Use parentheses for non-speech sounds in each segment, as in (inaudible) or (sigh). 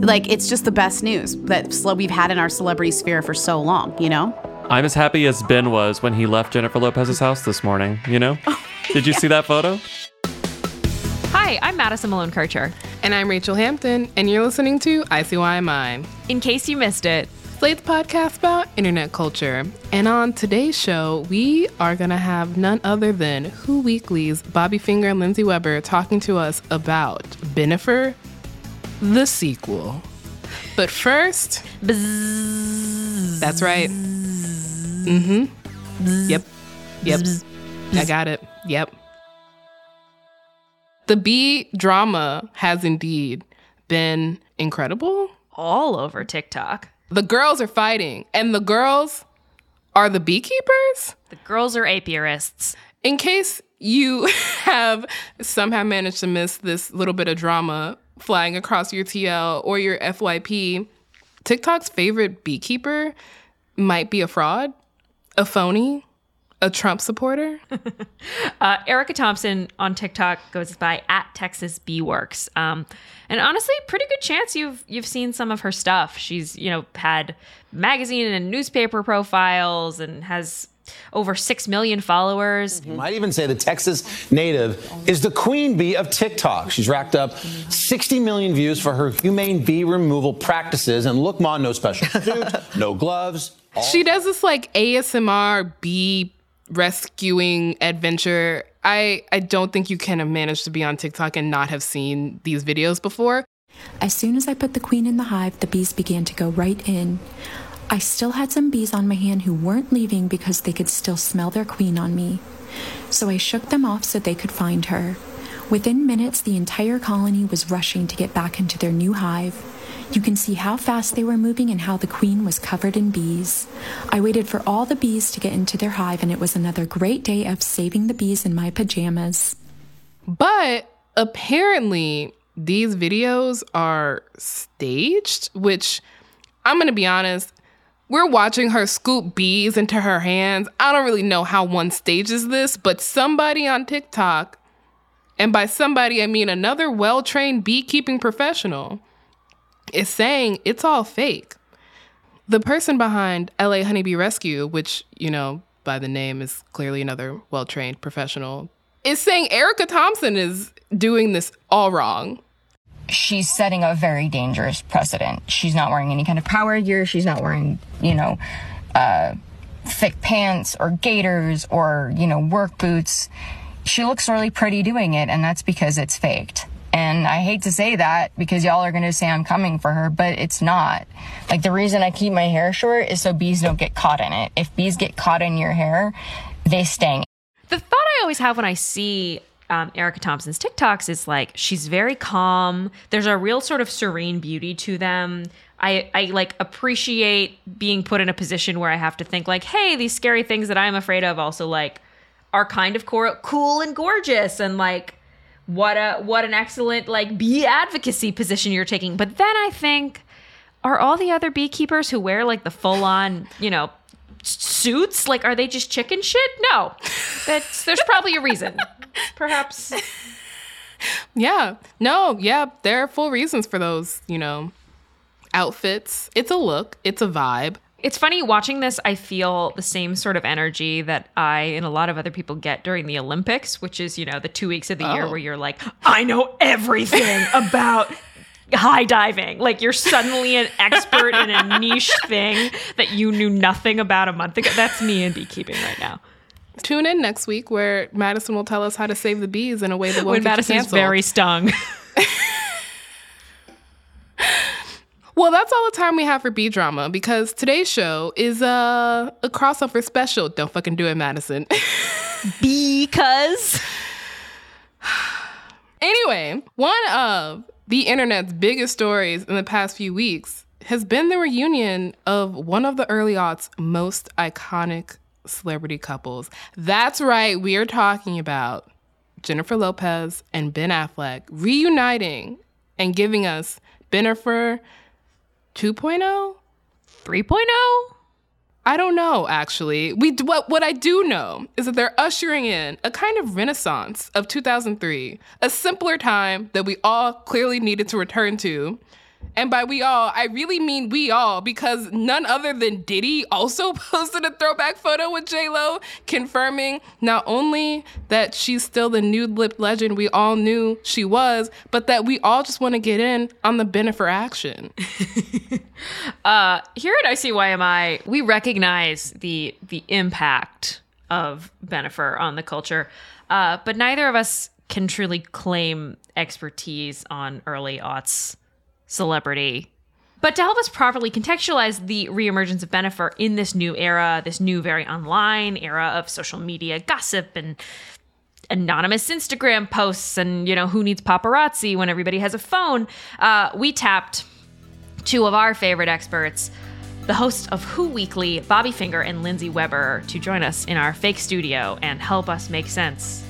Like, it's just the best news that sl- we've had in our celebrity sphere for so long, you know? I'm as happy as Ben was when he left Jennifer Lopez's house this morning, you know? Oh, (laughs) Did you see that photo? Hi, I'm Madison Malone Kircher. And I'm Rachel Hampton, and you're listening to ICYMI, In case you missed it, Slate's podcast about internet culture. And on today's show, we are going to have none other than Who Weekly's Bobby Finger and Lindsey Weber talking to us about Bennifer, the sequel. But first, that's right. Mm hmm. Yep. Yep. I got it. Yep. The B drama has indeed been incredible. all over TikTok. The girls are fighting, and the girls are the beekeepers. The girls are apiarists. In case you (laughs) have somehow managed to miss this little bit of drama flying across your TL or your FYP, TikTok's favorite beekeeper might be a fraud, a phony, a Trump supporter. (laughs) Uh, Erica Thompson on TikTok goes by at Texas Bee Works. Um, and honestly, pretty good chance you've you've seen some of her stuff. She's you know had magazine and newspaper profiles and has over six million followers. You might even say the Texas native is the queen bee of TikTok. She's racked up 60 million views for her humane bee removal practices. And look, Ma, no special (laughs) suit, no gloves. all She does this like ASMR bee rescuing adventure. I I don't think you can have managed to be on TikTok and not have seen these videos before. As soon as I put the queen in the hive, the bees began to go right in. I still had some bees on my hand who weren't leaving because they could still smell their queen on me. So I shook them off so they could find her. Within minutes, the entire colony was rushing to get back into their new hive. You can see how fast they were moving and how the queen was covered in bees. I waited for all the bees to get into their hive, and it was another great day of saving the bees in my pajamas. But apparently, these videos are staged, which I'm going to be honest, we're watching her scoop bees into her hands. I don't really know how one stages this, but somebody on TikTok, and by somebody, I mean another well trained beekeeping professional, is saying it's all fake. The person behind LA Honeybee Rescue, which, you know, by the name is clearly another well trained professional, is saying Erica Thompson is doing this all wrong. she's setting a very dangerous precedent. She's not wearing any kind of power gear. She's not wearing, you know, uh, thick pants or gaiters or, you know, work boots. She looks really pretty doing it, and that's because it's faked. And I hate to say that because y'all are going to say I'm coming for her, but it's not. Like the reason I keep my hair short is so bees don't get caught in it. If bees get caught in your hair, they sting. The thought I always have when I see um, Erica Thompson's TikToks is like she's very calm. There's a real sort of serene beauty to them. I, I like appreciate being put in a position where I have to think like, hey, these scary things that I'm afraid of also like are kind of cool and gorgeous and like what a what an excellent like bee advocacy position you're taking. But then I think are all the other beekeepers who wear like the full on, you know, suits like are they just chicken shit? No. That's there's probably a reason. (laughs) Perhaps Yeah. No, yeah, there are full reasons for those, you know, outfits. It's a look, it's a vibe. It's funny watching this. I feel the same sort of energy that I and a lot of other people get during the Olympics, which is, you know, the two weeks of the year Oh. where you're like, I know everything (laughs) about high diving. Like you're suddenly an expert in a niche (laughs) thing that you knew nothing about a month ago. That's me in beekeeping right now. Tune in next week where Madison will tell us how to save the bees in a way that won't When Madison's very stung. (laughs) Well, that's all the time we have for B drama because today's show is uh, a crossover special. Don't fucking do it, Madison. (laughs) because Anyway, one of the internet's biggest stories in the past few weeks has been the reunion of one of the early aughts most iconic celebrity couples. That's right, we are talking about Jennifer Lopez and Ben Affleck reuniting and giving us Bennifer 2.0? 3.0? I don't know, actually. We what what I do know is that they're ushering in a kind of renaissance of 2003, a simpler time that we all clearly needed to return to. And by we all, I really mean we all, because none other than Diddy also (laughs) posted a throwback photo with J Lo, confirming not only that she's still the nude-lipped legend we all knew she was, but that we all just want to get in on the Bennifer action. (laughs) Uh, here at ICYMI, we recognize the the impact of Bennifer on the culture, uh, but neither of us can truly claim expertise on early aughts celebrity. But to help us properly contextualize the reemergence of Bennifer in this new era, this new very online era of social media gossip and anonymous Instagram posts, and you know who needs paparazzi when everybody has a phone, uh, we tapped two of our favorite experts, the host of Who Weekly, Bobby Finger and Lindsey Weber, to join us in our fake studio and help us make sense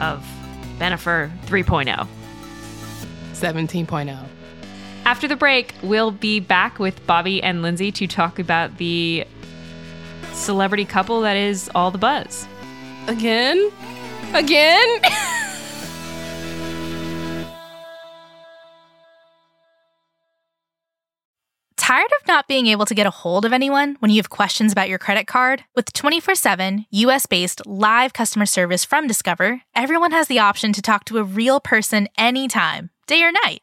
of Bennifer 3.0. 17.0. After the break, we'll be back with Bobby and Lindsey to talk about the celebrity couple that is all the buzz. Again? Again? (laughs) Tired of not being able to get a hold of anyone when you have questions about your credit card? With 24 7 US based live customer service from Discover, everyone has the option to talk to a real person anytime, day or night.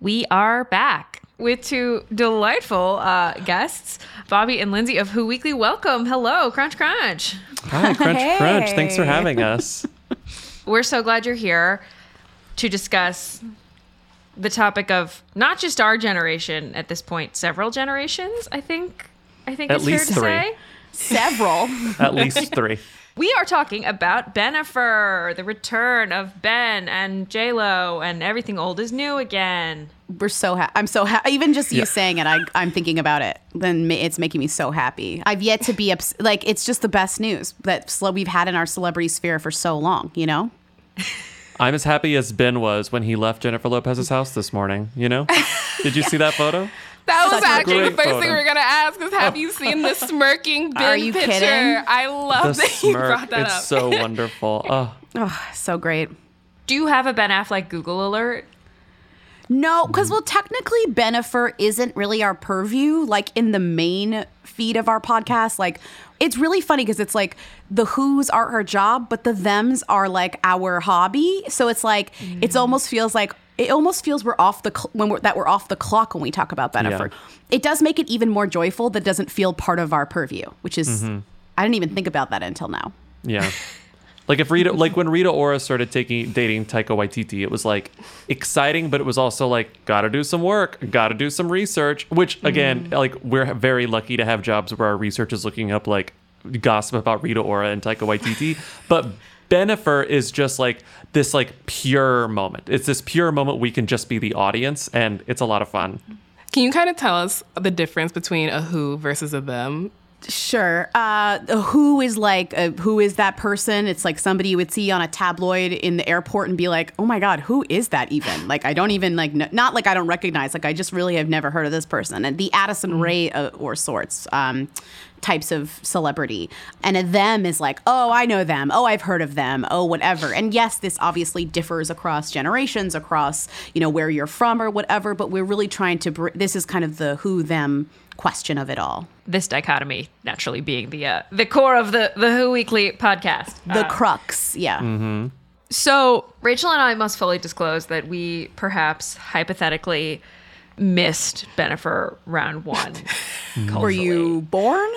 We are back with two delightful uh, guests, Bobby and Lindsey of Who Weekly. Welcome. Hello, Crunch Crunch. Hi, Crunch Crunch. Thanks for having us. (laughs) We're so glad you're here to discuss the topic of not just our generation at this point, several generations, I think. I think At it's least fair to three. say. Several. At least three. (laughs) We are talking about Bennifer, the return of Ben and J Lo, and everything old is new again. We're so ha- I'm so ha- even just you Yeah. saying it, I, I'm thinking about it. Then it's making me so happy. I've yet to be ups- like it's just the best news that cele- we've had in our celebrity sphere for so long. You know, (laughs) I'm as happy as Ben was when he left Jennifer Lopez's house this morning. You know? Did you see that photo? That was actually the great first thing we were gonna ask is have you seen the smirking (laughs) Ben Are you picture? kidding? I love The that you smirk. brought that It's up. so wonderful. (laughs) Oh, oh, so great. Do you have a Ben Affleck Google alert? No, because well, technically, Bennifer isn't really our purview. Like in the main feed of our podcast, like it's really funny because it's like the Who's are her job, but the Them's are like our hobby. So it's like it mm. almost feels like it almost feels we're off the cl- when we're that we're off the clock when we talk about Bennifer. Yeah. It does make it even more joyful that doesn't feel part of our purview, which is mm-hmm. I didn't even think about that until now. yeah. Like if Rita, like when Rita Ora started taking dating Taika Waititi, it was like exciting, but it was also like gotta do some work, gotta do some research. Which again, mm-hmm. like we're very lucky to have jobs where our research is looking up like gossip about Rita Ora and Taika Waititi. but Bennifer is just like this like pure moment. It's this pure moment we can just be the audience, and it's a lot of fun. Can you kind of tell us the difference between a who versus a them? Sure. Uh, who is like, uh, who is that person? It's like somebody you would see on a tabloid in the airport and be like, oh my God, who is that even? Like, I don't even like, kn- not like I don't recognize, like, I just really have never heard of this person. And the Addison Rae uh, or sorts. Um, types of celebrity. And a them is like, oh, I know them. Oh, I've heard of them. Oh, whatever. And yes, this obviously differs across generations, across, you know, where you're from or whatever, but we're really trying to, br- this is kind of the who them question of it all. This dichotomy naturally being the uh, the core of the the Who Weekly podcast. The Uh, crux, yeah. So Rachel and I must fully disclose that we perhaps hypothetically missed Bennifer round one. (laughs) Were you born?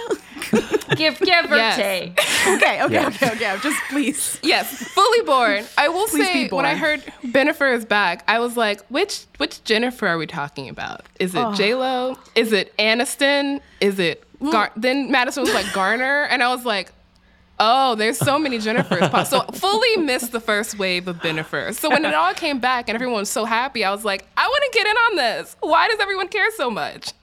(laughs) give give or Yes. take. okay, okay, Yeah. okay, okay. Just please. Yes, fully born. I will Please say when I heard Bennifer is back, I was like, which which Jennifer are we talking about? Is Oh. it J Lo? Is it Aniston? Is it Gar- then Madison was like Garner, and I was like. Oh, there's so many Jennifers. pop- So (laughs) fully missed the first wave of Bennifer. So when it all came back and everyone was so happy, I was like, I want to get in on this. Why does everyone care so much?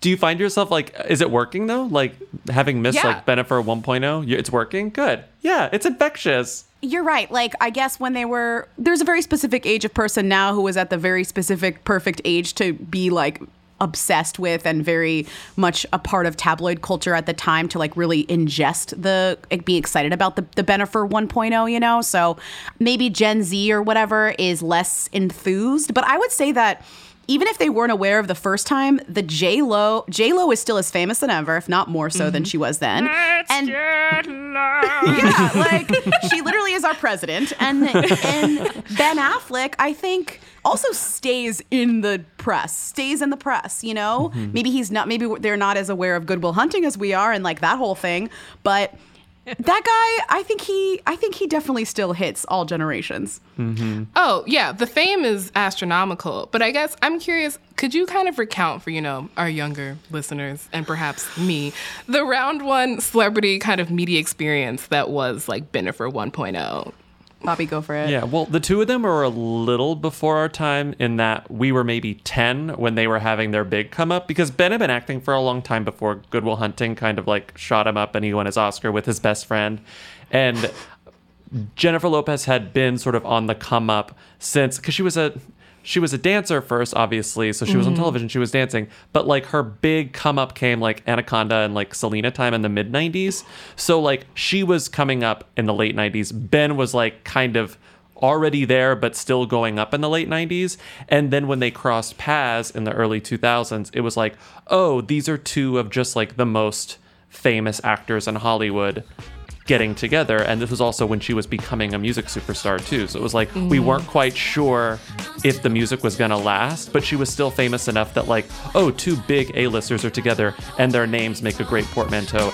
Do you find yourself like, is it working though? Like having missed Yeah. like Bennifer 1.0, it's working? Good. Yeah, it's infectious. You're right. Like, I guess when they were, there's a very specific age of person now who was at the very specific, perfect age to be like obsessed with and very much a part of tabloid culture at the time to like really ingest the, like, be excited about the, the Bennifer 1.0, you know? So maybe Gen Z or whatever is less enthused. But I would say that even if they weren't aware of the first time, the J Lo J Lo is still as famous than ever, if not more so than mm-hmm. she was then. and (laughs) yeah, like she literally is our president, and and Ben Affleck, I think, also stays in the press, stays in the press. You know, mm-hmm. maybe he's not, maybe they're not as aware of Good Will Hunting as we are, and like that whole thing, but. (laughs) That guy, I think he, I think he definitely still hits all generations. Mm-hmm. Oh, yeah, the fame is astronomical. But I guess I'm curious, could you kind of recount for, you know, our younger listeners and perhaps me, the round one celebrity kind of media experience that was like Bennifer 1.0? Bobby, go for it. Yeah, well, the two of them are a little before our time in that we were maybe 10 when they were having their big come up because Ben had been acting for a long time before Good Will Hunting kind of like shot him up and he won his Oscar with his best friend. And (laughs) Jennifer Lopez had been sort of on the come up since because she was a she was a dancer first, obviously, so she was on mm-hmm. television, she was dancing, but like her big come up came like Anaconda and like Selena time in the mid 90s. So like she was coming up in the late 90s. Ben was like kind of already there but still going up in the late 90s and then when they crossed paths in the early 2000s it was like oh these are two of just like the most famous actors in Hollywood getting together and this was also when she was becoming a music superstar too. So it was like we mm-hmm. weren't quite sure if the music was going to last but she was still famous enough that like oh two big a-listers are together and their names make a great portmanteau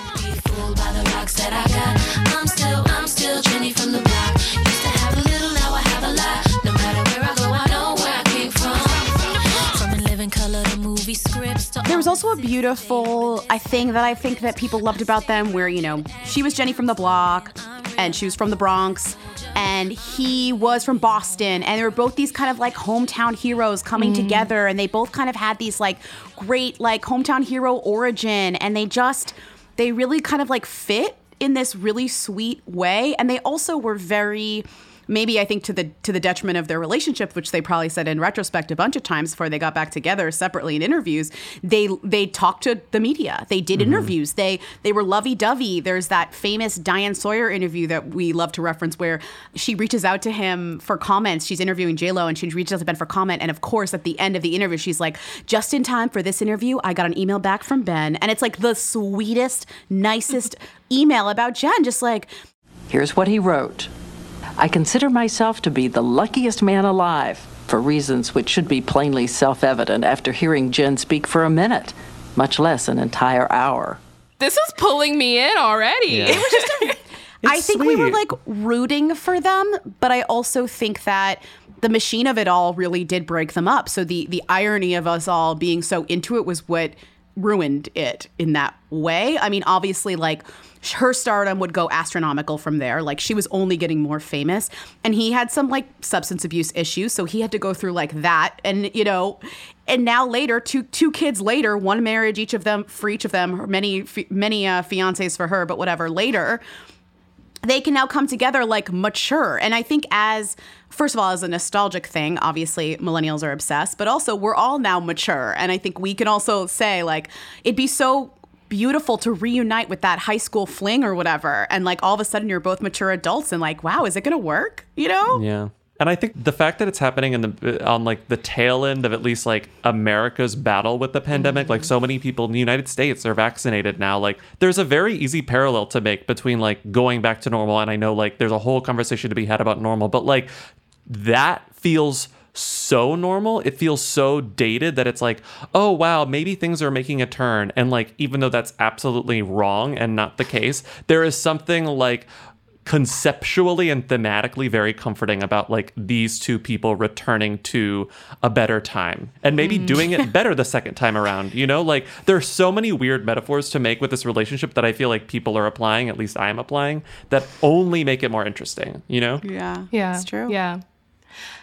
also a beautiful I thing that I think that people loved about them where, you know, she was Jenny from the block and she was from the Bronx and he was from Boston and they were both these kind of like hometown heroes coming mm. together and they both kind of had these like great like hometown hero origin and they just they really kind of like fit in this really sweet way and they also were very maybe I think to the to the detriment of their relationship, which they probably said in retrospect a bunch of times before they got back together separately in interviews. They they talked to the media. They did mm-hmm. interviews. They they were lovey dovey. There's that famous Diane Sawyer interview that we love to reference where she reaches out to him for comments. She's interviewing J Lo and she reaches out to Ben for comment. And of course, at the end of the interview, she's like, "Just in time for this interview, I got an email back from Ben," and it's like the sweetest, nicest (laughs) email about Jen. Just like Here's what he wrote I consider myself to be the luckiest man alive, for reasons which should be plainly self evident after hearing Jen speak for a minute, much less an entire hour. This is pulling me in already. Yeah. (laughs) It was just a (laughs) I think we were like rooting for them, but I also think that the machine of it all really did break them up. So the the irony of us all being so into it was what ruined it in that way. I mean, obviously like her stardom would go astronomical from there. Like she was only getting more famous and he had some like substance abuse issues, so he had to go through like that and you know, and now later two two kids later, one marriage each of them for each of them, many many uh, fiancés for her, but whatever, later they can now come together like mature. And I think as first of all, as a nostalgic thing, obviously millennials are obsessed, but also we're all now mature. And I think we can also say like it'd be so beautiful to reunite with that high school fling or whatever. And like all of a sudden you're both mature adults and like, wow, is it going to work? You know? Yeah. And I think the fact that it's happening in the uh, on like the tail end of at least like America's battle with the pandemic, like so many people in the United States are vaccinated now. Like there's a very easy parallel to make between like going back to normal and I know like there's a whole conversation to be had about normal, but like that feels so normal. It feels so dated that it's like, oh wow, maybe things are making a turn. And like even though that's absolutely wrong and not the case, there is something like conceptually and thematically very comforting about like these two people returning to a better time and maybe mm. doing it (laughs) better the second time around you know like there's so many weird metaphors to make with this relationship that i feel like people are applying at least i'm applying that only make it more interesting you know Yeah. Yeah. It's true. Yeah.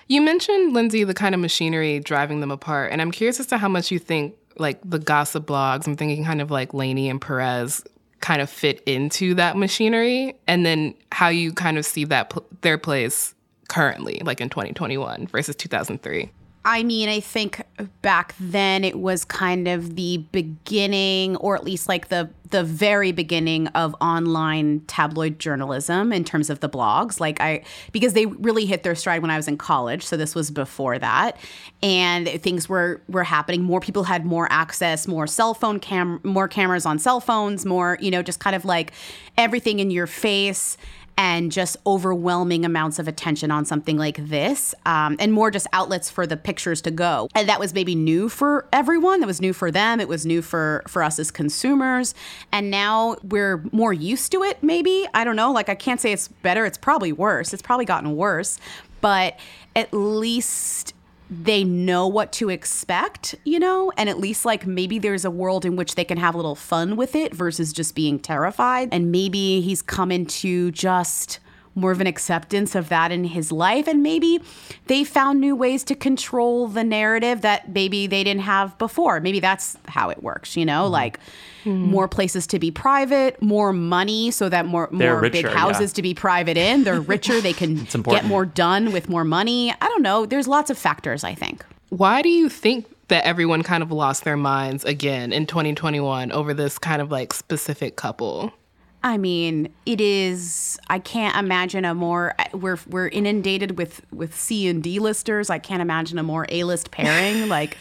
You mentioned, Lindsey, the kind of machinery driving them apart. And I'm curious as to how much you think, like, the gossip blogs, I'm thinking kind of like Lainey and Perez kind of fit into that machinery. And then how you kind of see that pl- their place currently, like in 2021 versus 2003. I mean, I think back then it was kind of the beginning, or at least like the the very beginning of online tabloid journalism in terms of the blogs. Like I, because they really hit their stride when I was in college, so this was before that, and things were were happening. More people had more access, more cell phone cam, more cameras on cell phones, more you know, just kind of like everything in your face and just overwhelming amounts of attention on something like this, um, and more just outlets for the pictures to go. And that was maybe new for everyone. That was new for them. It was new for for us as consumers. And now we're more used to it. Maybe I don't know. Like I can't say it's better. It's probably worse. It's probably gotten worse. But at least they know what to expect, you know, and at least like maybe there's a world in which they can have a little fun with it versus just being terrified. And maybe he's come into just more of an acceptance of that in his life. And maybe they found new ways to control the narrative that maybe they didn't have before. Maybe that's how it works, you know, mm-hmm. like more places to be private, more money so that more They're more big richer, yeah. houses to be private in. They're (laughs) richer. They can get more done with more money. I don't know. There's lots of factors, I think. Why do you think that everyone kind of lost their minds again in 2021 over this kind of like specific couple? I mean, it is. I can't imagine a more. We're we're inundated with with C and D listers. I can't imagine a more A list pairing. (laughs) like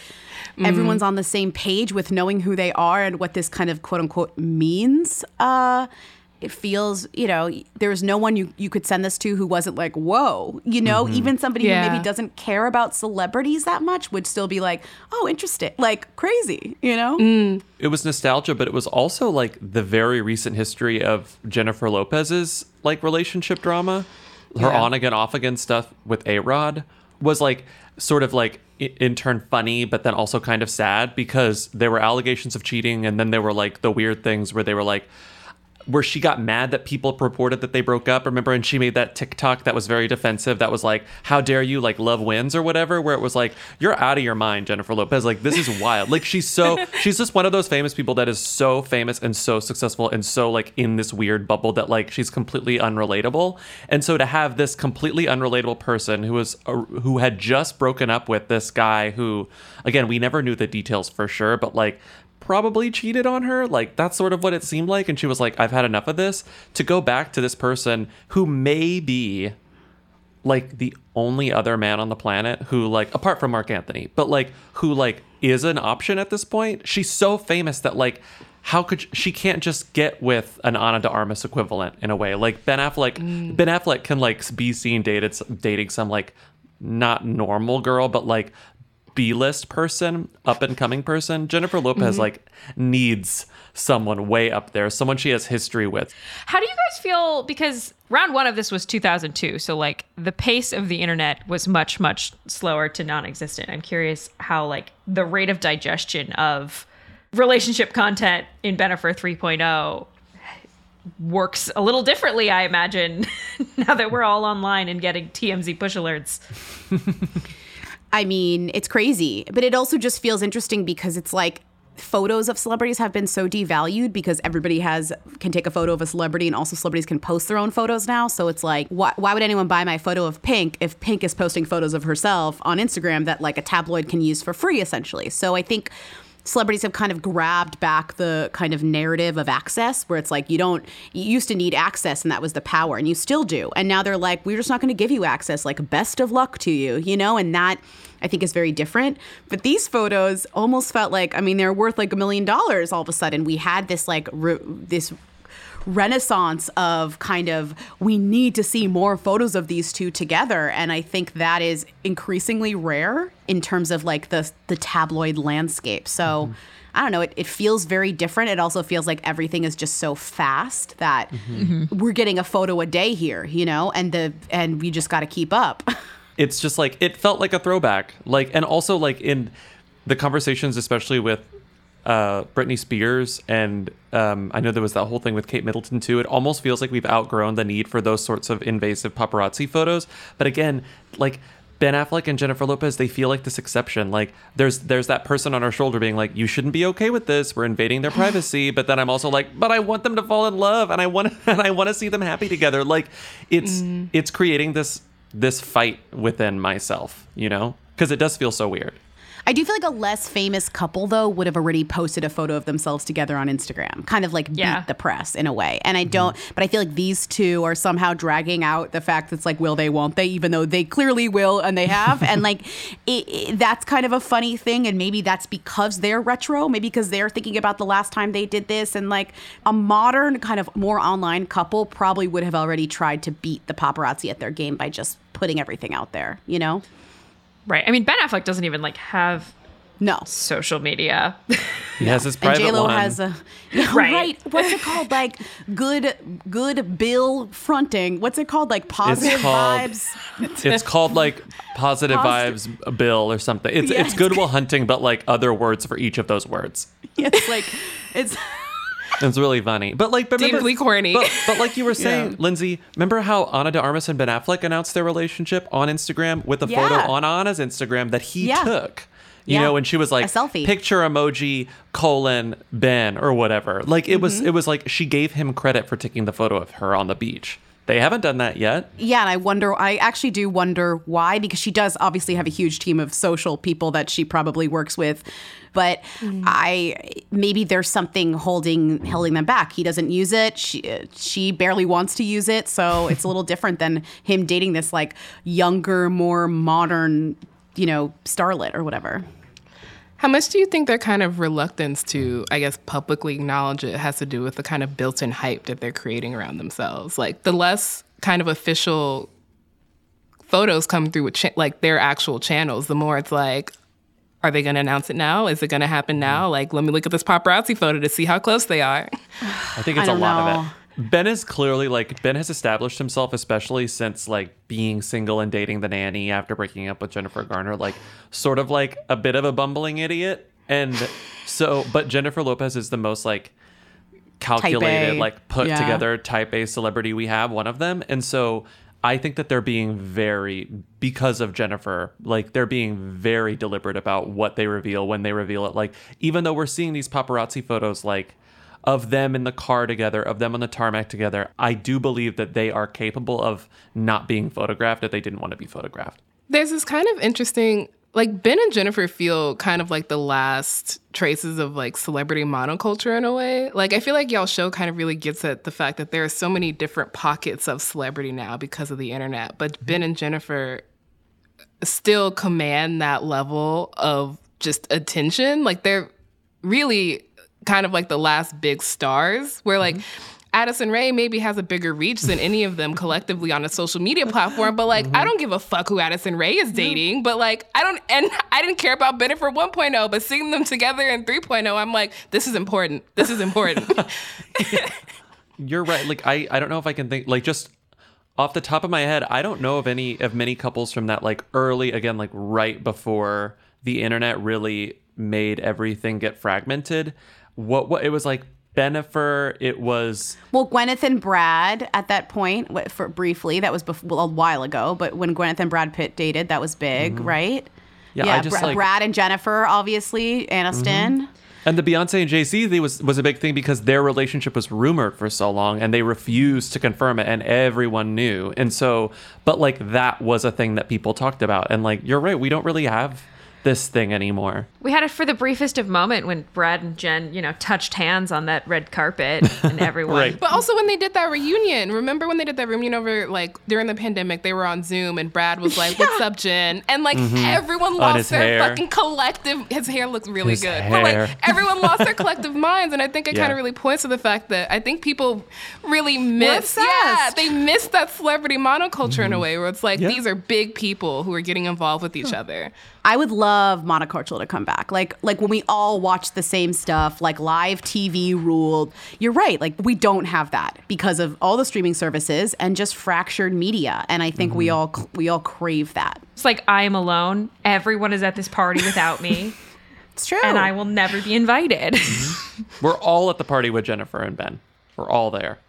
everyone's on the same page with knowing who they are and what this kind of quote unquote means. Uh, it feels, you know, there's no one you, you could send this to who wasn't like, whoa, you know, mm-hmm. even somebody who maybe doesn't care about celebrities that much would still be like, oh, interesting, like crazy, you know? Mm. it was nostalgia, but it was also like the very recent history of Jennifer Lopez's like relationship drama. Her Yeah. on again, off again stuff with A Rod was like sort of like in turn funny, but then also kind of sad because there were allegations of cheating, and then there were like the weird things where they were like, where she got mad that people purported that they broke up. Remember, and she made that TikTok that was very defensive. That was like, "How dare you?" Like love wins or whatever. Where it was like, "You're out of your mind, Jennifer Lopez." Like this is wild. like she's so (laughs) she's just one of those famous people that is so famous and so successful and so like in this weird bubble that like she's completely unrelatable. And so to have this completely unrelatable person who was uh, who had just broken up with this guy who, again, we never knew the details for sure, but like probably cheated on her. Like that's sort of what it seemed like. And she was like, I've had enough of this. To go back to this person who may be like the only other man on the planet who like apart from Marc Anthony, but like who like is an option at this point. She's so famous that like how could she, can't just get with an Ana de Armas equivalent in a way? Like Ben Affleck, mm. Ben Affleck can like be seen dated dating some like not normal girl, but like B-list person, up and coming person. Jennifer Lopez mm-hmm. like needs someone way up there, someone she has history with. How do you guys feel? Because round one of this was 2002, so like the pace of the internet was much much slower to non-existent. I'm curious how like the rate of digestion of relationship content in Bennifer 3.0 works a little differently. I imagine (laughs) now that we're all online and getting TMZ push alerts. (laughs) I mean, it's crazy, but it also just feels interesting because it's like photos of celebrities have been so devalued because everybody has can take a photo of a celebrity and also celebrities can post their own photos now. So it's like, why, why would anyone buy my photo of Pink if Pink is posting photos of herself on Instagram that like a tabloid can use for free essentially? So I think celebrities have kind of grabbed back the kind of narrative of access where it's like you don't you used to need access and that was the power and you still do. And now they're like we're just not going to give you access like best of luck to you you know? And that i think is very different. But these photos almost felt like i mean they're worth like a million dollars all of a sudden. We had this like re- this renaissance of kind of we need to see more photos of these two together and i think that is increasingly rare in terms of like the the tabloid landscape so I don't know. It, it feels very different. It also feels like everything is just so fast that mm-hmm. we're getting a photo a day here, you know, and the and we just got to keep up. (laughs) it's just like it felt like a throwback like and also like in the conversations especially with uh Britney Spears and um I know there was that whole thing with Kate Middleton too. It almost feels like we've outgrown the need for those sorts of invasive paparazzi photos. But again like Ben Affleck and Jennifer Lopez they feel like this exception. Like there's there's that person on our shoulder being like you shouldn't be okay with this. We're invading their (sighs) privacy. But then I'm also like but I want them to fall in love and I want (laughs) and I want to see them happy together. Like it's it's creating this this fight within myself, you know? Because it does feel so weird. I do feel like a less famous couple though would have already posted a photo of themselves together on Instagram, kind of like Yeah. beat the press in a way. And I mm-hmm. don't, but I feel like these two are somehow dragging out the fact that's like, will they, won't they? Even though they clearly will and they have, and like (laughs) it, it- that's kind of a funny thing. And maybe that's because they're retro, maybe because they're thinking about the last time they did this, and like a modern kind of more online couple probably would have already tried to beat the paparazzi at their game by just putting everything out there, you know? Right. I mean, Ben Affleck doesn't even like have no social media. He has his (laughs) and private J Lo one. has a (laughs) Yeah, Right. right. What's it called? Like good, good bill fronting. What's it called? Like positive called- vibes. (laughs) it's called like positive Posit- vibes bill or something. It's Yeah, it's Good Will Hunting, but like other words for each of those words. it's like it's. It's really funny. But like but remember- Deeply corny. But, but like you were (laughs) saying, Yeah. Lindsey, remember how Ana de Armas and Ben Affleck announced their relationship on Instagram with a photo on Ana's Instagram that he Yeah. took. You Yeah. know, and she was like A selfie. picture emoji colon Ben or whatever. Like it was Mm-hmm. it was like she gave him credit for taking the photo of her on the beach. They haven't done that yet. Yeah, and I wonder. I actually do wonder why, because she does obviously have a huge team of social people that she probably works with. But hmm. I maybe there's something holding holding them back. He doesn't use it. She she barely wants to use it, so (laughs) it's a little different than him dating this like younger, more modern, you know, starlet or whatever. How much do you think their kind of reluctance to, I guess, publicly acknowledge it has to do with the kind of built in hype that they're creating around themselves? Like, the less kind of official photos come through with cha- like their actual channels, the more it's like, are they going to announce it now? Is it going to happen now? Mm. Like, let me look at this paparazzi photo to see how close they are. I think it's I a lot know. of it. Ben is clearly like Ben has established himself, especially since like being single and dating the nanny after breaking up with Jennifer Garner, like sort of like a bit of a bumbling idiot. And so, but Jennifer Lopez is the most like calculated, like put Yeah. together type A celebrity we have, one of them. And so I think that they're being very, because of Jennifer, like they're being very deliberate about what they reveal when they reveal it. Like, even though we're seeing these paparazzi photos, like, of them in the car together, of them on the tarmac together, I do believe that they are capable of not being photographed if they didn't want to be photographed. There's this kind of interesting, like Ben and Jennifer feel kind of like the last traces of like celebrity monoculture in a way. Like I feel like y'all show kind of really gets at the fact that there are so many different pockets of celebrity now because of the internet. But mm-hmm. Ben and Jennifer still command that level of just attention. Like they're really kind of like the last big stars where like mm-hmm. Addison Rae maybe has a bigger reach than any of them collectively on a social media platform, but like I mm-hmm. don't give a fuck who Addison Rae is dating, but like I don't and I didn't care about Bennifer 1.0, but seeing them together in 3.0, I'm like this is important. This is important. (laughs) You're right. Like I, I don't know if I can think like just off the top of my head, I don't know of any of many couples from that like early again, like right before the internet really made everything get fragmented. What what it was like Bennifer, it was Well, Gwyneth and Brad at that point, for briefly, that was bef- well, a while ago, but when Gwyneth and Brad Pitt dated, that was big, right? Mm-hmm. Yeah, I just, Bra- like- Brad and Jennifer, obviously, Aniston. And the Beyonce and Jay Z they was was a big thing because their relationship was rumored for so long, and they refused to confirm it, and everyone knew. And so, but like that was a thing that people talked about, and like you're right, we don't really have this thing anymore. We had it for the briefest of moment when Brad and Jen, you know, touched hands on that red carpet and (laughs) everyone. Right. But also when they did that reunion, remember when they did that reunion over like during the pandemic, they were on Zoom and Brad was like, "What's up, Jen?" And like mm-hmm. everyone lost their hair. fucking collective. His hair looks really His good, but hair. like everyone lost their collective minds, and I think it Yeah. kind of really points to the fact that I think people really miss, yeah, they miss that celebrity monoculture in a mm-hmm. way where it's like Yeah. these are big people who are getting involved with each other. I would love monoculture to come back. Like like when we all watch the same stuff, like live TV ruled. You're right. Like we don't have that because of all the streaming services and just fractured media. And I think we mm-hmm. all we all crave that. It's like I am alone. Everyone is at this party without me, (laughs) It's true. and I will never be invited. Mm-hmm. We're all at the party with Jennifer and Ben. We're all there.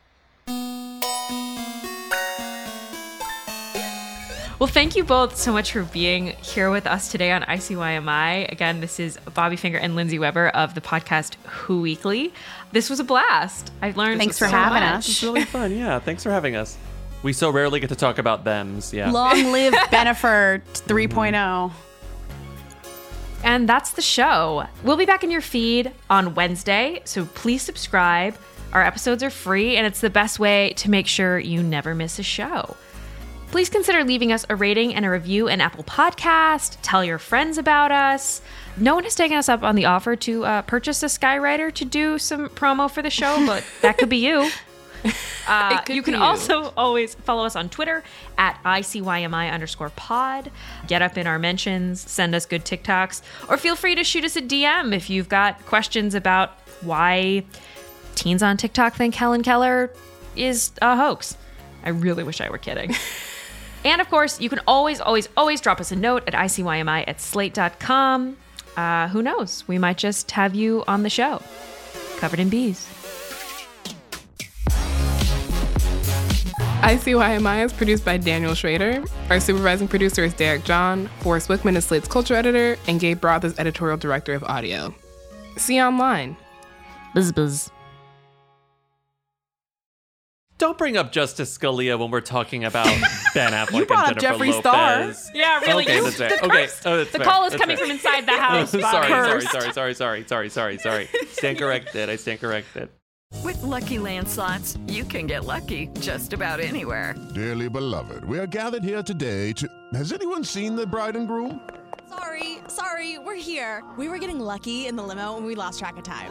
Well, thank you both so much for being here with us today on ICYMI. Again, this is Bobby Finger and Lindsey Weber of the podcast Who Weekly. This was a blast. I learned Thanks for so having much. us. It's really fun. Yeah, thanks for having us. We so rarely get to talk about thems. Yeah. Long (laughs) live Bennifer 3.0. And that's the show. We'll be back in your feed on Wednesday, so please subscribe. Our episodes are free, and it's the best way to make sure you never miss a show. Please consider leaving us a rating and a review in Apple Podcast. Tell your friends about us. No one has taken us up on the offer to uh, purchase a Skywriter to do some promo for the show, but that could be you. (laughs) Uh, you can you. also always follow us on Twitter at ICYMI underscore pod. Get up in our mentions, send us good TikToks, or feel free to shoot us a DM if you've got questions about why teens on TikTok think Helen Keller is a hoax. I really wish I were kidding. (laughs) and of course, you can always, always, always drop us a note at ICYMI at slate.com. Uh, who knows? We might just have you on the show, covered in bees. ICYMI is produced by Daniel Schrader. Our supervising producer is Derek John. Forrest Wickman is Slate's culture editor, and Gabe Roth is editorial director of audio. See you online. Buzz buzz. Don't bring up Justice Scalia when we're talking about (laughs) Ben Affleck you brought up and Jennifer Jeffree Star. Lopez. Yeah, really. Okay, you- that's fair. the Okay, oh, that's the fair. call is That's coming fair. from inside the (laughs) house. sorry, sorry, sorry, sorry, sorry, sorry, sorry, sorry, Stand corrected. I stand corrected. With Lucky landslots, you can get lucky just about anywhere. Dearly beloved, we are gathered here today to. Has anyone seen the bride and groom? Sorry, sorry, we're here. We were getting lucky in the limo and we lost track of time.